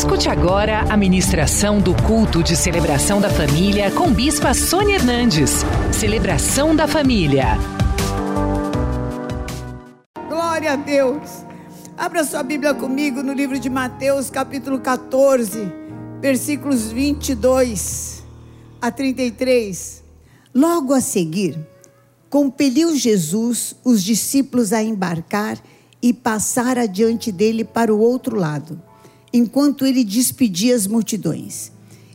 Escute agora a ministração do culto de celebração da família com Bispa Sônia Hernandes. Celebração da família. Glória a Deus. Abra sua Bíblia comigo no livro de Mateus, capítulo 14, versículos 22 a 33. Logo a seguir, compeliu Jesus os discípulos a embarcar e passar adiante dele para o outro lado enquanto ele despedia as multidões.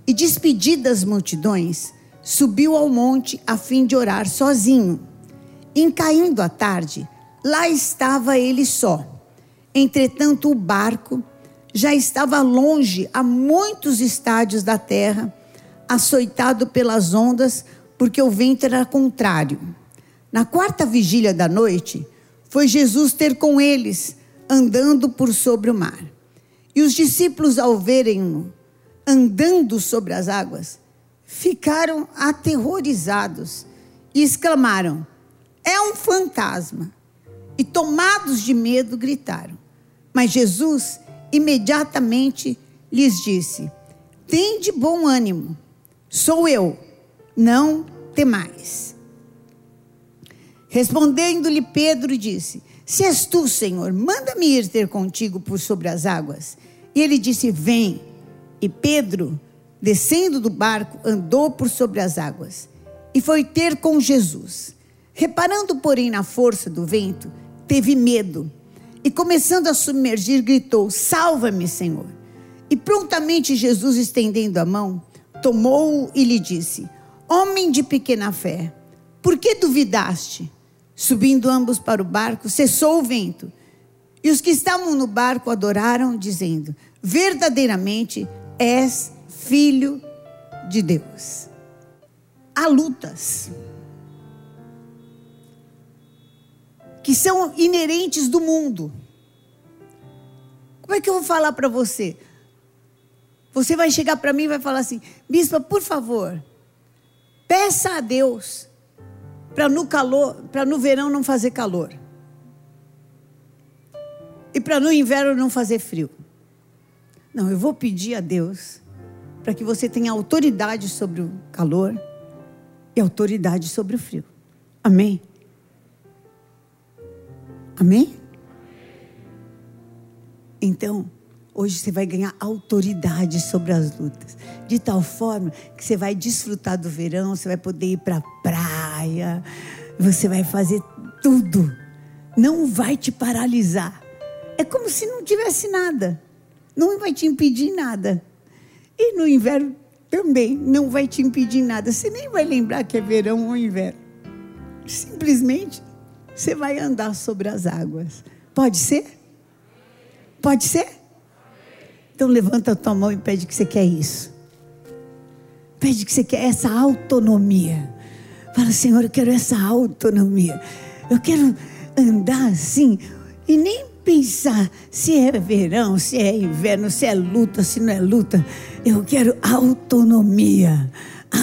E despedidas as multidões, subiu ao monte a fim de orar sozinho. Em caindo a tarde, lá estava ele só. Entretanto, o barco já estava longe a muitos estádios da terra, açoitado pelas ondas, porque o vento era contrário. Na quarta vigília da noite, foi Jesus ter com eles, andando por sobre o mar. E os discípulos, ao verem-no andando sobre as águas, ficaram aterrorizados e exclamaram: É um fantasma! E tomados de medo, gritaram. Mas Jesus imediatamente lhes disse: Tem de bom ânimo, sou eu, não temais. Respondendo-lhe Pedro, disse: Se és tu, Senhor, manda-me ir ter contigo por sobre as águas. E ele disse: Vem. E Pedro, descendo do barco, andou por sobre as águas e foi ter com Jesus. Reparando, porém, na força do vento, teve medo e, começando a submergir, gritou: Salva-me, Senhor. E prontamente Jesus, estendendo a mão, tomou-o e lhe disse: Homem de pequena fé, por que duvidaste? Subindo ambos para o barco, cessou o vento e os que estavam no barco adoraram, dizendo: Verdadeiramente és filho de Deus. Há lutas que são inerentes do mundo. Como é que eu vou falar para você? Você vai chegar para mim e vai falar assim: Bispa, por favor, peça a Deus para no calor, para no verão não fazer calor e para no inverno não fazer frio. Não, eu vou pedir a Deus para que você tenha autoridade sobre o calor e autoridade sobre o frio. Amém? Amém? Então, hoje você vai ganhar autoridade sobre as lutas, de tal forma que você vai desfrutar do verão, você vai poder ir para a praia, você vai fazer tudo. Não vai te paralisar é como se não tivesse nada. Não vai te impedir nada. E no inverno também não vai te impedir nada. Você nem vai lembrar que é verão ou inverno. Simplesmente você vai andar sobre as águas. Pode ser? Pode ser? Então levanta a tua mão e pede que você quer isso. Pede que você quer essa autonomia. Fala, Senhor, eu quero essa autonomia. Eu quero andar assim e nem pensar se é verão, se é inverno, se é luta, se não é luta. Eu quero autonomia,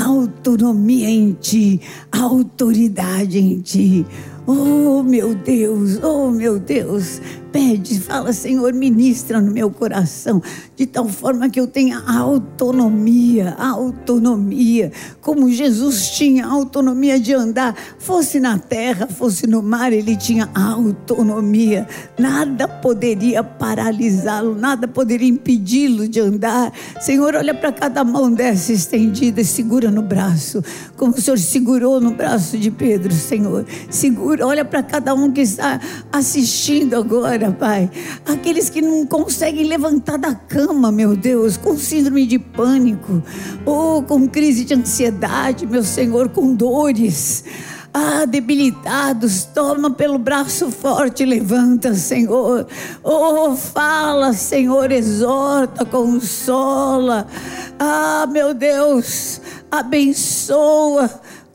autonomia em ti, autoridade em ti. Oh, meu Deus, oh, meu Deus, pede, fala, Senhor, ministra no meu coração, de tal forma que eu tenha autonomia, autonomia, como Jesus tinha autonomia de andar, fosse na terra, fosse no mar, ele tinha autonomia, nada poderia paralisá-lo, nada poderia impedi-lo de andar. Senhor, olha para cada mão dessa estendida e segura no braço, como o Senhor segurou no braço de Pedro, Senhor, segura, olha para cada um que está assistindo agora Pai. Aqueles que não conseguem levantar da cama, meu Deus, com síndrome de pânico, ou com crise de ansiedade, meu Senhor, com dores. Ah, debilitados, toma pelo braço forte, levanta, Senhor. Oh, fala, Senhor, exorta, consola. Ah, meu Deus, abençoa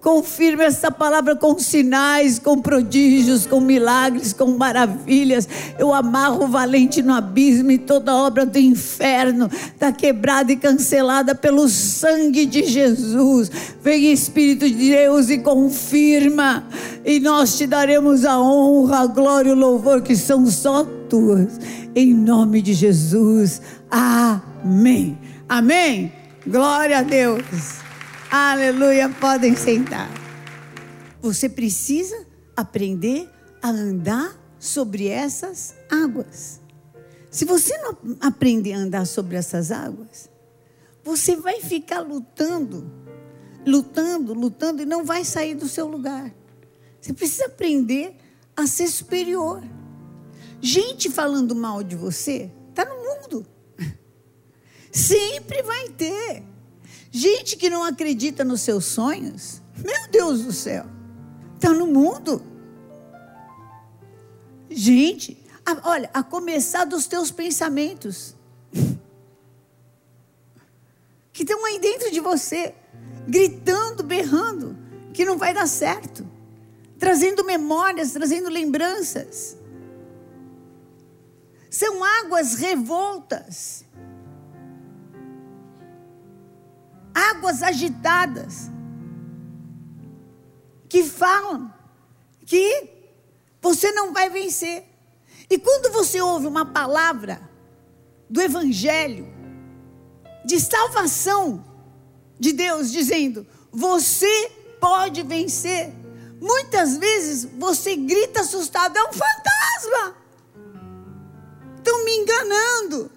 Confirma essa palavra com sinais, com prodígios, com milagres, com maravilhas. Eu amarro o valente no abismo e toda obra do inferno está quebrada e cancelada pelo sangue de Jesus. Vem Espírito de Deus e confirma. E nós te daremos a honra, a glória e o louvor que são só tuas. Em nome de Jesus. Amém. Amém. Glória a Deus. Aleluia. Podem sentar. Você precisa aprender a andar sobre essas águas. Se você não aprender a andar sobre essas águas, você vai ficar lutando, lutando, lutando e não vai sair do seu lugar. Você precisa aprender a ser superior. Gente falando mal de você, está no mundo. Sempre vai ter. Gente que não acredita nos seus sonhos, meu Deus do céu, está no mundo. Gente, a, olha, a começar dos teus pensamentos, que estão aí dentro de você, gritando, berrando, que não vai dar certo, trazendo memórias, trazendo lembranças. São águas revoltas águas agitadas que falam que você não vai vencer. E quando você ouve uma palavra do Evangelho, de salvação de Deus, dizendo: Você pode vencer. Muitas vezes você grita assustado: É um fantasma. Estão me enganando.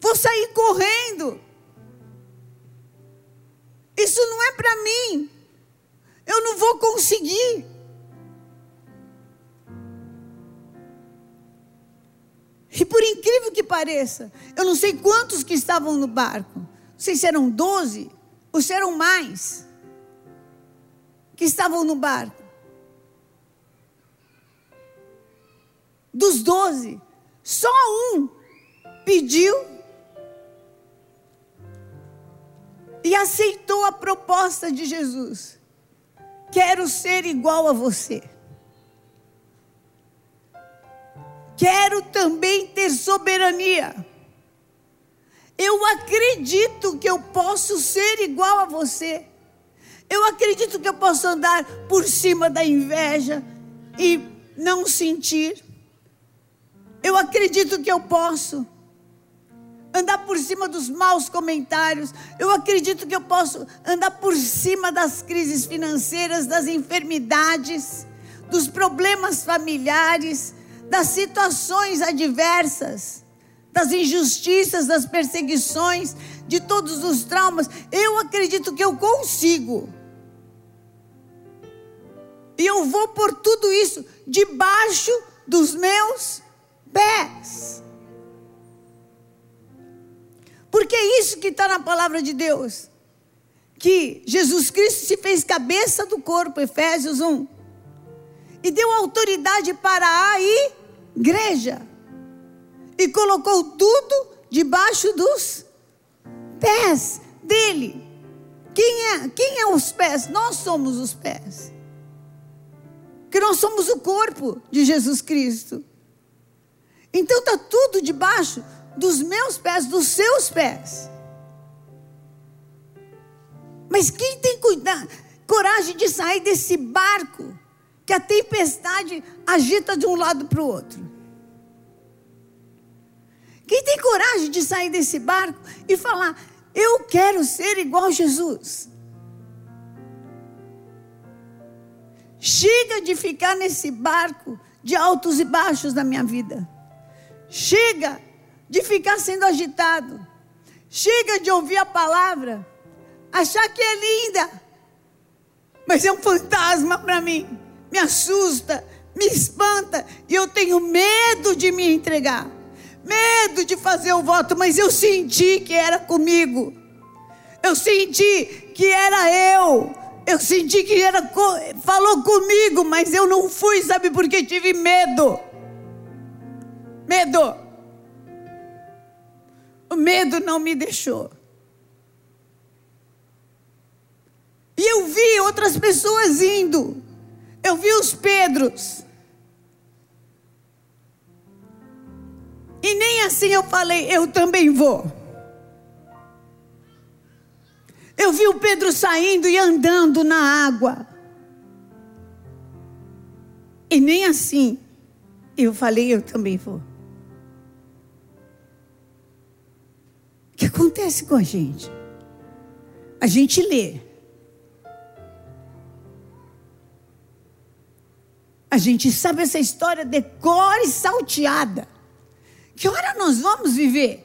Vou sair correndo. Isso não é para mim. Eu não vou conseguir. E por incrível que pareça, eu não sei quantos que estavam no barco. Não sei se eram 12 ou se eram mais que estavam no barco. Dos 12, só um pediu e aceitou a proposta de Jesus. Quero ser igual a você. Quero também ter soberania. Eu acredito que eu posso ser igual a você. Eu acredito que eu posso andar por cima da inveja e não sentir. Eu acredito que eu posso andar por cima dos maus comentários. Eu acredito que eu posso andar por cima das crises financeiras, das enfermidades, dos problemas familiares, das situações adversas, das injustiças, das perseguições, de todos os traumas. Eu acredito que eu consigo. E eu vou por tudo isso debaixo dos meus pés. Porque é isso que está na palavra de Deus. Que Jesus Cristo se fez cabeça do corpo, Efésios 1. E deu autoridade para a igreja. E colocou tudo debaixo dos pés dele. Quem é, quem é os pés? Nós somos os pés. Que nós somos o corpo de Jesus Cristo. Então está tudo debaixo dos meus pés, dos seus pés. Mas quem tem coragem de sair desse barco que a tempestade agita de um lado para o outro? Quem tem coragem de sair desse barco e falar: Eu quero ser igual a Jesus? Chega de ficar nesse barco de altos e baixos da minha vida. Chega de ficar sendo agitado. Chega de ouvir a palavra, achar que é linda, mas é um fantasma para mim. Me assusta, me espanta e eu tenho medo de me entregar. Medo de fazer o voto, mas eu senti que era comigo. Eu senti que era eu. Eu senti que era falou comigo, mas eu não fui, sabe porque tive medo. Medo. O medo não me deixou. E eu vi outras pessoas indo. Eu vi os Pedros. E nem assim eu falei, eu também vou. Eu vi o Pedro saindo e andando na água. E nem assim eu falei, eu também vou. Que acontece com a gente? A gente lê. A gente sabe essa história de cor e salteada. Que hora nós vamos viver?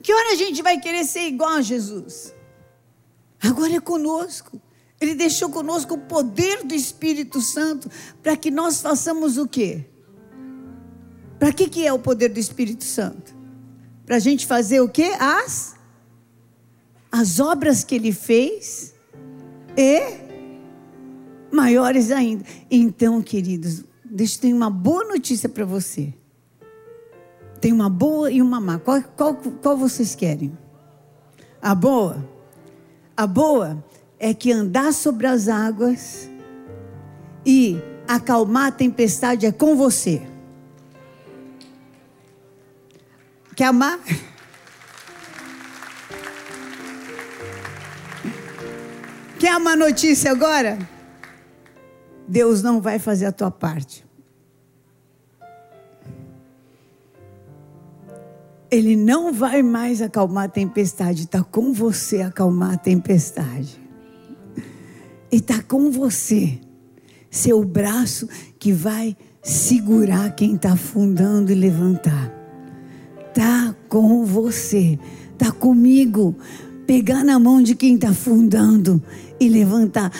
Que hora a gente vai querer ser igual a Jesus? Agora é conosco. Ele deixou conosco o poder do Espírito Santo para que nós façamos o quê? Para que, que é o poder do Espírito Santo? Para a gente fazer o quê? As as obras que ele fez e maiores ainda. Então, queridos, deixa eu ter uma boa notícia para você. Tem uma boa e uma má. Qual, qual, qual vocês querem? A boa? A boa é que andar sobre as águas e acalmar a tempestade é com você. Quer amar? Quer uma notícia agora? Deus não vai fazer a tua parte. Ele não vai mais acalmar a tempestade, está com você acalmar a tempestade. E está com você, seu braço que vai segurar quem está afundando e levantar. Está com você, está comigo pegar na mão de quem está afundando e levantar.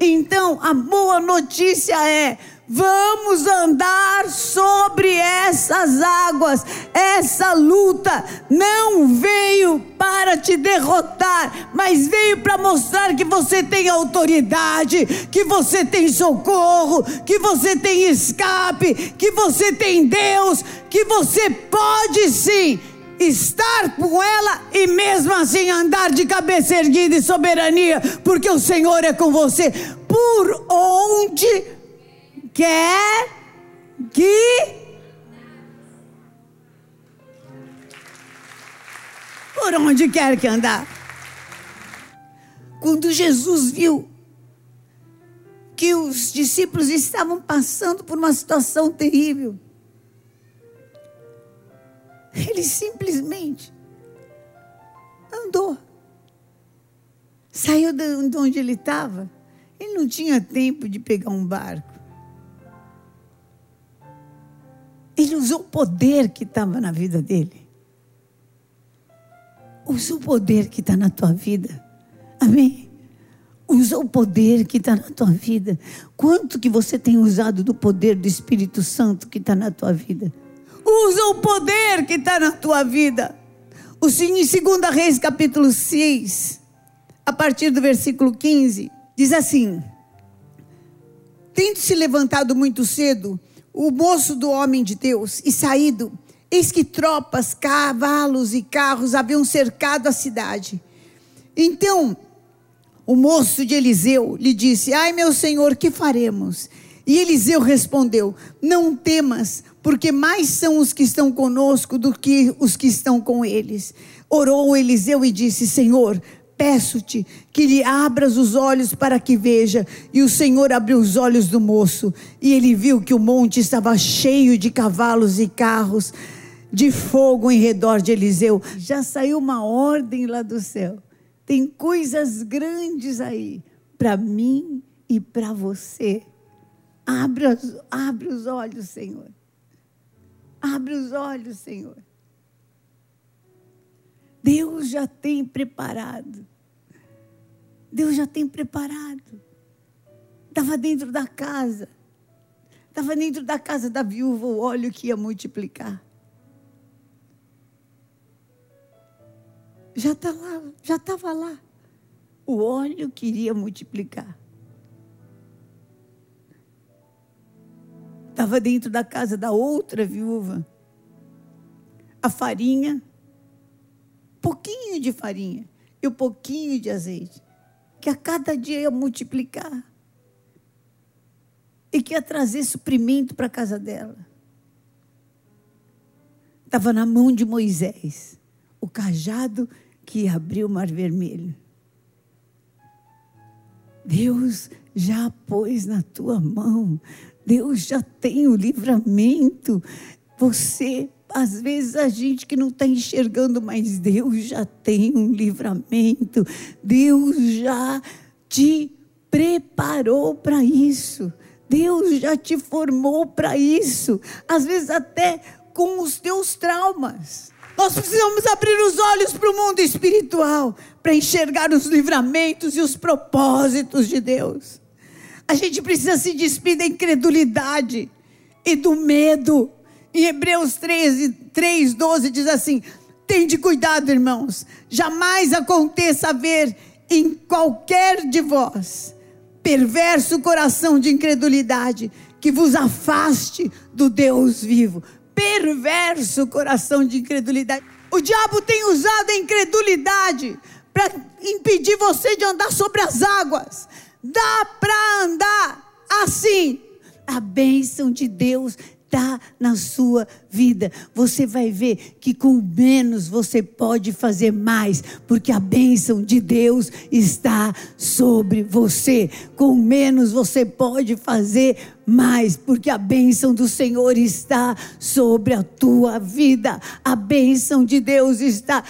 Então, a boa notícia é: vamos andar sobre essas águas. Essa luta não veio para te derrotar, mas veio para mostrar que você tem autoridade, que você tem socorro, que você tem escape, que você tem Deus, que você pode sim estar com ela e mesmo assim andar de cabeça erguida e soberania, porque o Senhor é com você por onde quer que por onde quer que andar. Quando Jesus viu que os discípulos estavam passando por uma situação terrível, ele simplesmente andou. Saiu de onde ele estava. Ele não tinha tempo de pegar um barco. Ele usou o poder que estava na vida dele. Usa o poder que está na tua vida. Amém? Usa o poder que está na tua vida. Quanto que você tem usado do poder do Espírito Santo que está na tua vida? Usa o poder que está na tua vida. O em 2 Reis, capítulo 6, a partir do versículo 15, diz assim: Tendo se levantado muito cedo, o moço do homem de Deus, e saído, eis que tropas, cavalos e carros haviam cercado a cidade. Então, o moço de Eliseu lhe disse: Ai, meu senhor, que faremos? E Eliseu respondeu: Não temas, porque mais são os que estão conosco do que os que estão com eles. Orou Eliseu e disse: Senhor, peço-te que lhe abras os olhos para que veja. E o Senhor abriu os olhos do moço, e ele viu que o monte estava cheio de cavalos e carros de fogo em redor de Eliseu. Já saiu uma ordem lá do céu. Tem coisas grandes aí para mim e para você. Abre os olhos, Senhor. Abre os olhos, Senhor. Deus já tem preparado. Deus já tem preparado. Estava dentro da casa. Estava dentro da casa da viúva o óleo que ia multiplicar. Já está lá, já estava lá. O óleo queria multiplicar. Estava dentro da casa da outra viúva. A farinha, pouquinho de farinha e um pouquinho de azeite. que a cada dia ia multiplicar e que ia trazer suprimento para a casa dela. Estava na mão de Moisés, o cajado que abriu o mar vermelho. Deus já pôs na tua mão, Deus já tem o livramento. Você, às vezes, a gente que não está enxergando, mas Deus já tem um livramento, Deus já te preparou para isso. Deus já te formou para isso, às vezes até com os teus traumas. Nós precisamos abrir os olhos para o mundo espiritual, para enxergar os livramentos e os propósitos de Deus. A gente precisa se despir da incredulidade e do medo. Em Hebreus 13, 3, 12 diz assim: Tende cuidado, irmãos, jamais aconteça haver em qualquer de vós perverso coração de incredulidade que vos afaste do Deus vivo perverso coração de incredulidade. O diabo tem usado a incredulidade para impedir você de andar sobre as águas. Dá para andar assim. A bênção de Deus está na sua vida. Você vai ver que com menos você pode fazer mais, porque a bênção de Deus está sobre você. Com menos você pode fazer mais, porque a bênção do Senhor está sobre a tua vida. A bênção de Deus está.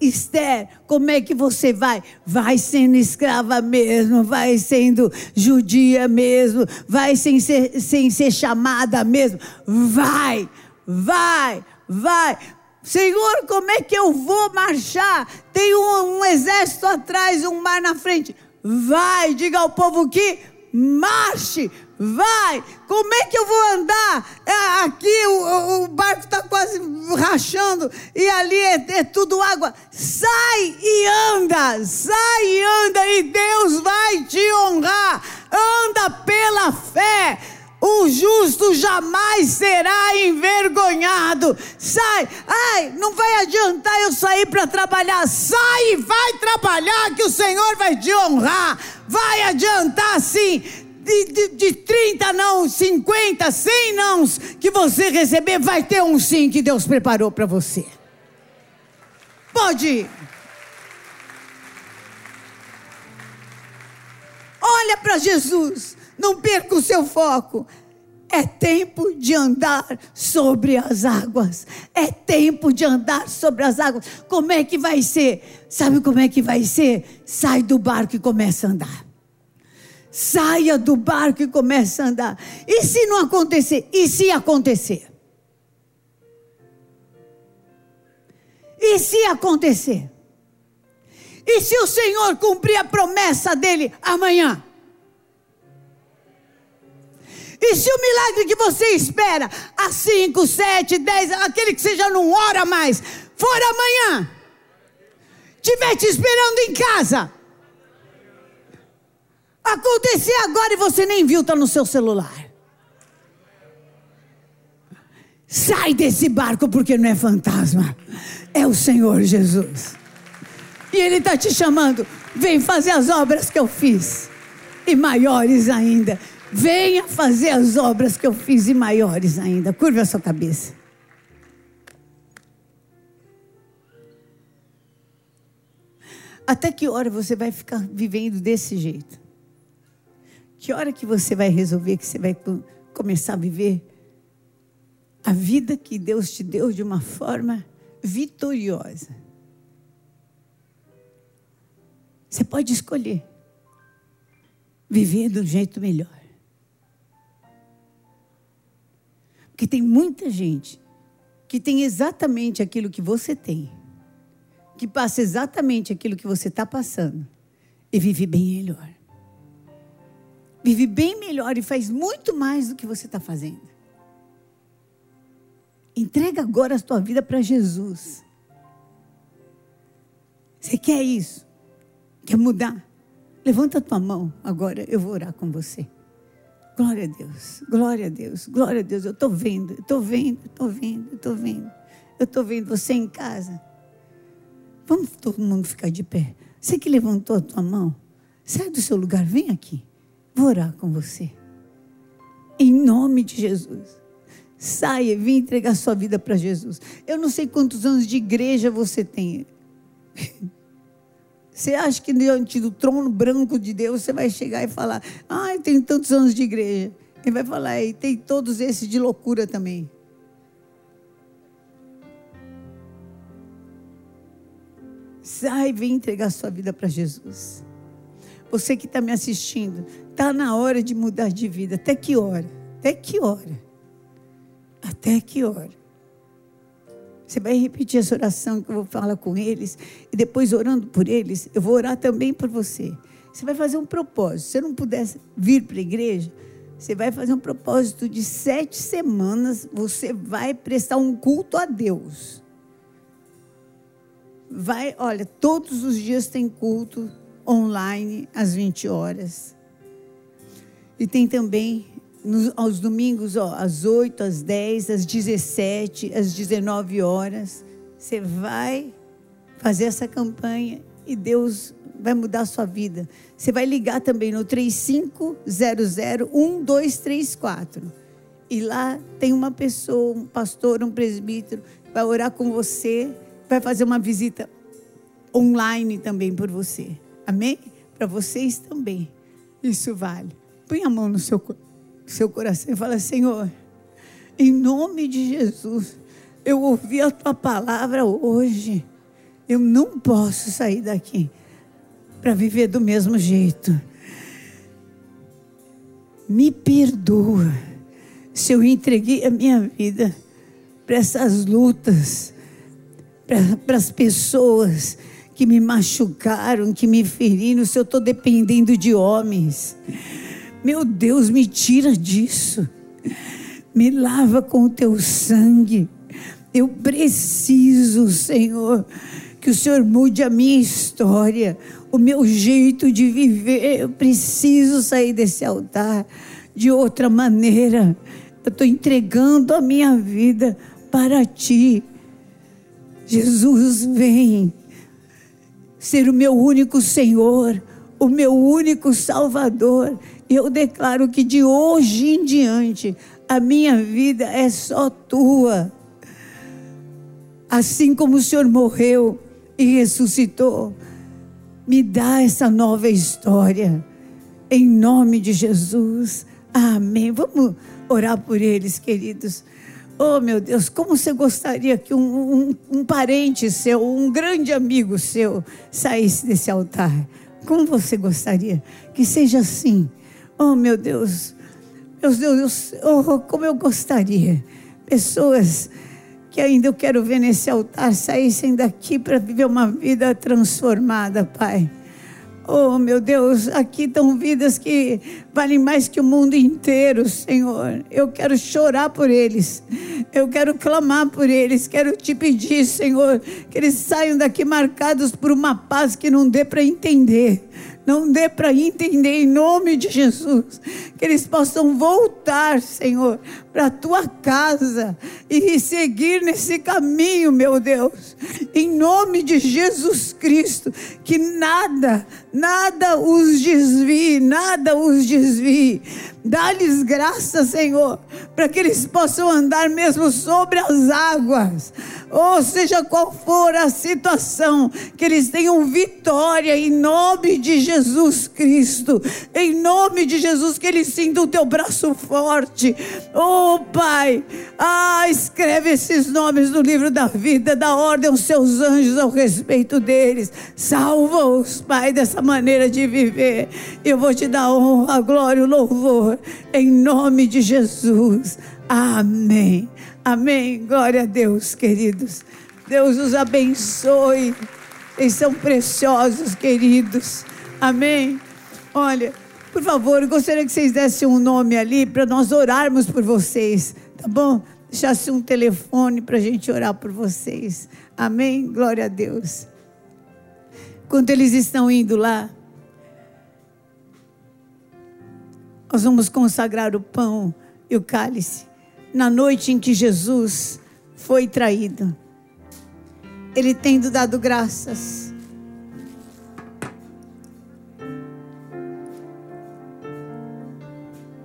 Esther, como é que você vai? Vai sendo escrava mesmo, vai sendo judia mesmo, vai sem ser, sem ser chamada mesmo. Vai, vai, vai. Senhor, como é que eu vou marchar? Tem um, um exército atrás, um mar na frente. Vai, diga ao povo que marche, vai, como é que eu vou andar? É, aqui o, o barco está quase rachando e ali é, é, tudo água. Sai e anda, sai e anda e Deus vai te honrar. Anda pela fé. O justo jamais será envergonhado. Sai, ai, não vai adiantar eu sair para trabalhar. Sai e vai trabalhar, que o Senhor vai te honrar. Vai adiantar sim de, de, de 30 não, 50, 100 nãos que você receber, vai ter um sim que Deus preparou para você. Pode ir. Olha para Jesus, não perca o seu foco. É tempo de andar sobre as águas. É tempo de andar sobre as águas. Como é que vai ser? Sabe como é que vai ser? Sai do barco e começa a andar. Saia do barco e comece a andar. E se não acontecer? E se acontecer? E se acontecer? E se o Senhor cumprir a promessa dele amanhã? E se o milagre que você espera, a 5, 7, 10, aquele que já não ora mais, for amanhã, estiver te esperando em casa, acontecer agora e você nem viu, está no seu celular. Sai desse barco porque não é fantasma, é o Senhor Jesus. E Ele está te chamando, vem fazer as obras que eu fiz, e maiores ainda. Venha fazer as obras que eu fiz e maiores ainda. Curva a sua cabeça. Até que hora você vai ficar vivendo desse jeito? Que hora que você vai resolver que você vai começar a viver a vida que Deus te deu de uma forma vitoriosa? Você pode escolher viver de um jeito melhor. Porque tem muita gente que tem exatamente aquilo que você tem, que passa exatamente aquilo que você está passando e vive bem melhor vive bem melhor e faz muito mais do que você está fazendo. Entrega agora a tua vida para Jesus. Você quer isso? Quer mudar? Levanta a tua mão agora, eu vou orar com você. Glória a Deus, glória a Deus, glória a Deus. Eu estou vendo, estou vendo, estou vendo, estou vendo. Eu estou vendo você em casa. Vamos todo mundo ficar de pé. Você que levantou a tua mão, Sai do seu lugar, vem aqui. Vou orar com você. Em nome de Jesus. Saia, vem entregar sua vida para Jesus. Eu não sei quantos anos de igreja você tem. Você acha que diante do trono branco de Deus você vai chegar e falar: Ah, eu tenho tantos anos de igreja. Ele vai falar: E tem todos esses de loucura também. Sai, vem entregar sua vida para Jesus. Você que está me assistindo, está na hora de mudar de vida. Até que hora? Até que hora? Até que hora? Você vai repetir essa oração que eu vou falar com eles, e depois orando por eles, eu vou orar também por você. Você vai fazer um propósito. Se você não pudesse vir para a igreja, você vai fazer um propósito de sete semanas. Você vai prestar um culto a Deus. Vai, olha, todos os dias tem culto online às 20 horas. E tem também nos, aos domingos, ó, às 8, às 10, às 17, às 19 horas. Você vai fazer essa campanha e Deus vai mudar a sua vida. Você vai ligar também no 3500-1234. E lá tem uma pessoa, um pastor, um presbítero, vai orar com você, vai fazer uma visita online também por você. Amém? Para vocês também. Isso vale. Põe a mão no seu, seu coração e fala: Senhor, em nome de Jesus, eu ouvi a tua palavra hoje. Eu não posso sair daqui para viver do mesmo jeito. Me perdoa se eu entreguei a minha vida para essas lutas, para as pessoas que me machucaram, que me feriram, se eu estou dependendo de homens. Meu Deus, me tira disso. Me lava com o teu sangue. Eu preciso, Senhor, que o Senhor mude a minha história, o meu jeito de viver. Eu preciso sair desse altar de outra maneira. Eu estou entregando a minha vida para ti. Jesus, vem ser o meu único Senhor, o meu único Salvador. Eu declaro que de hoje em diante a minha vida é só tua. Assim como o Senhor morreu e ressuscitou, me dá essa nova história. Em nome de Jesus. Amém. Vamos orar por eles, queridos. Oh, meu Deus, como você gostaria que um, um, um, parente seu, um grande amigo seu, saísse desse altar? Como você gostaria que seja assim? Oh, meu Deus, meu Deus, oh, como eu gostaria. Pessoas que ainda eu quero ver nesse altar saíssem daqui para viver uma vida transformada, Pai. Oh, meu Deus, aqui estão vidas que valem mais que o mundo inteiro, Senhor. Eu quero chorar por eles. Eu quero clamar por eles. Quero te pedir, Senhor, que eles saiam daqui marcados por uma paz que não dê para entender não dê para entender em nome de Jesus, que eles possam voltar, Senhor, para a tua casa e seguir nesse caminho, meu Deus, em nome de Jesus Cristo, que nada, nada os desvie, nada os desvie. Dá-lhes graça, Senhor, para que eles possam andar mesmo sobre as águas. Ou seja qual for a situação, que eles tenham vitória em nome de Jesus Cristo, em nome de Jesus, que eles sintam o teu braço forte, oh Pai, ah, escreve esses nomes no livro da vida, da ordem aos seus anjos ao respeito deles, salva-os, Pai, dessa maneira de viver, eu vou te dar honra, glória, louvor, em nome de Jesus, amém. Amém. Glória a Deus, queridos. Deus os abençoe. Eles são preciosos, queridos. Amém. Olha, por favor, gostaria que vocês dessem um nome ali para nós orarmos por vocês, tá bom? Deixasse um telefone para a gente orar por vocês. Amém. Glória a Deus. Quando eles estão indo lá, nós vamos consagrar o pão e o cálice na noite em que Jesus foi traído. Ele tendo dado graças.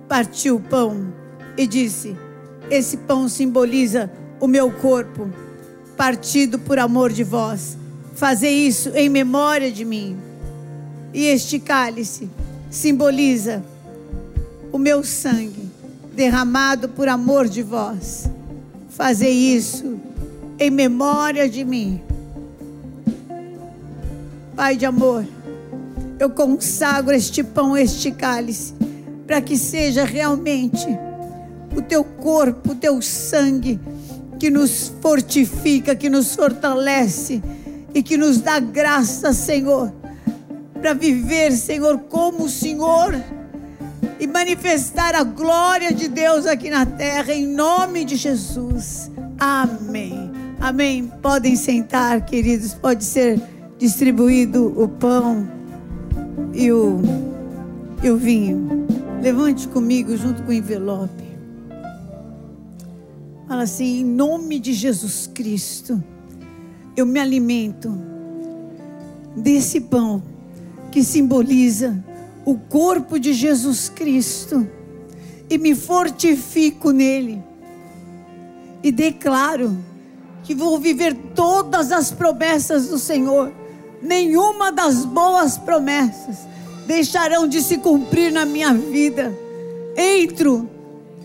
partiu o pão e disse: Esse pão simboliza o meu corpo, partido por amor de vós. Fazei isso em memória de mim. E este cálice simboliza o meu sangue, derramado por amor de vós. Fazei isso em memória de mim. Pai de amor, eu consagro este pão, este cálice, para que seja realmente o teu corpo, o teu sangue, que nos fortifica, que nos fortalece e que nos dá graça, Senhor, para viver, Senhor, como o Senhor e manifestar a glória de Deus aqui na terra, em nome de Jesus. Amém. Amém. Podem sentar, queridos, pode ser distribuído o pão e o, e o vinho. Levante comigo junto com o envelope. Fala assim, em nome de Jesus Cristo, eu me alimento desse pão que simboliza o corpo de Jesus Cristo e me fortifico nele e declaro que vou viver todas as promessas do Senhor. Nenhuma das boas promessas deixarão de se cumprir na minha vida. Entro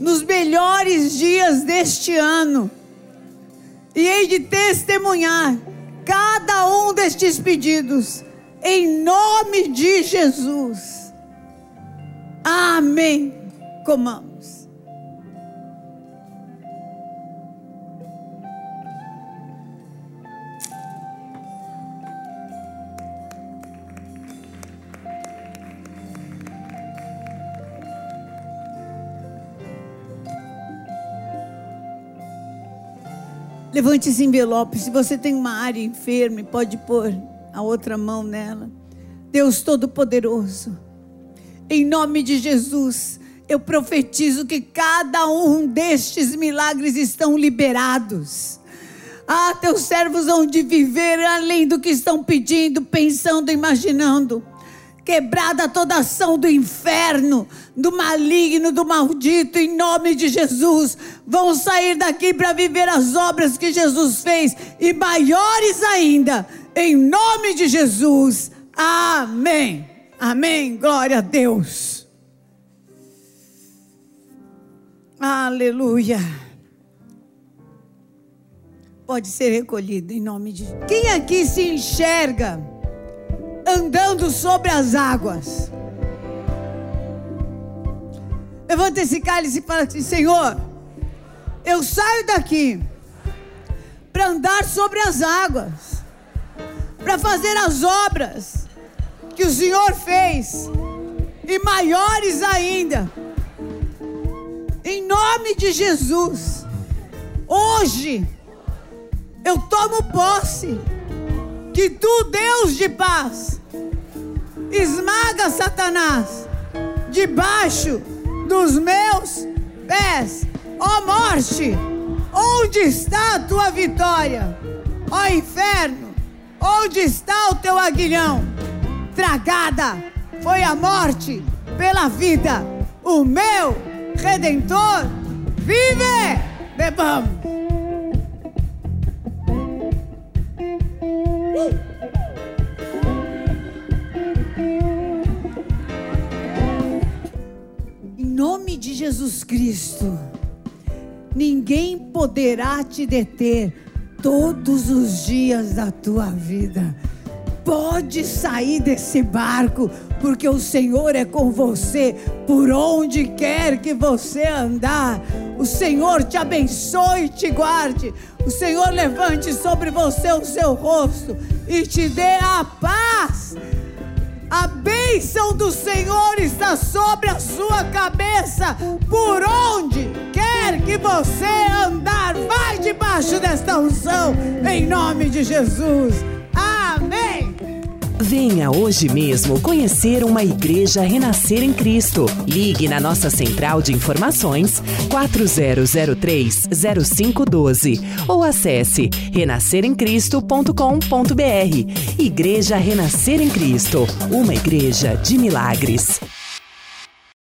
nos melhores dias deste ano e hei de testemunhar cada um destes pedidos em nome de Jesus. Amém. Comamos. Levante esse envelope. Se você tem uma área enferma, pode pôr a outra mão nela. Deus Todo-Poderoso, em nome de Jesus, eu profetizo que cada um destes milagres estão liberados. Ah, teus servos vão de viver além do que estão pedindo, pensando, imaginando quebrada toda ação do inferno, do maligno, do maldito, em nome de Jesus. Vão sair daqui para viver as obras que Jesus fez e maiores ainda, em nome de Jesus. Amém. Amém. Glória a Deus. Aleluia. Pode ser recolhido em nome de. Quem aqui se enxerga? andando sobre as águas. Levanta esse cálice e fala assim: Senhor, eu saio daqui para andar sobre as águas, para fazer as obras que o Senhor fez, e maiores ainda, em nome de Jesus. Hoje, eu tomo posse que tu, Deus de paz, esmaga Satanás debaixo dos meus pés. Ó oh morte, onde está a tua vitória? Ó oh inferno, onde está o teu aguilhão? Tragada foi a morte pela vida. O meu redentor vive. Bebamos. Em nome de Jesus Cristo, ninguém poderá te deter todos os dias da tua vida. Pode sair desse barco, porque o Senhor é com você por onde quer que você andar. O Senhor te abençoe e te guarde. O Senhor levante sobre você o seu rosto e te dê a paz. A bênção do Senhor está sobre a sua cabeça, por onde quer que você andar, vai debaixo desta unção, em nome de Jesus. Amém. Venha hoje mesmo conhecer uma igreja renascer em Cristo. Ligue na nossa central de informações 4003-0512 ou acesse renasceremcristo.com.br. Igreja Renascer em Cristo, uma igreja de milagres.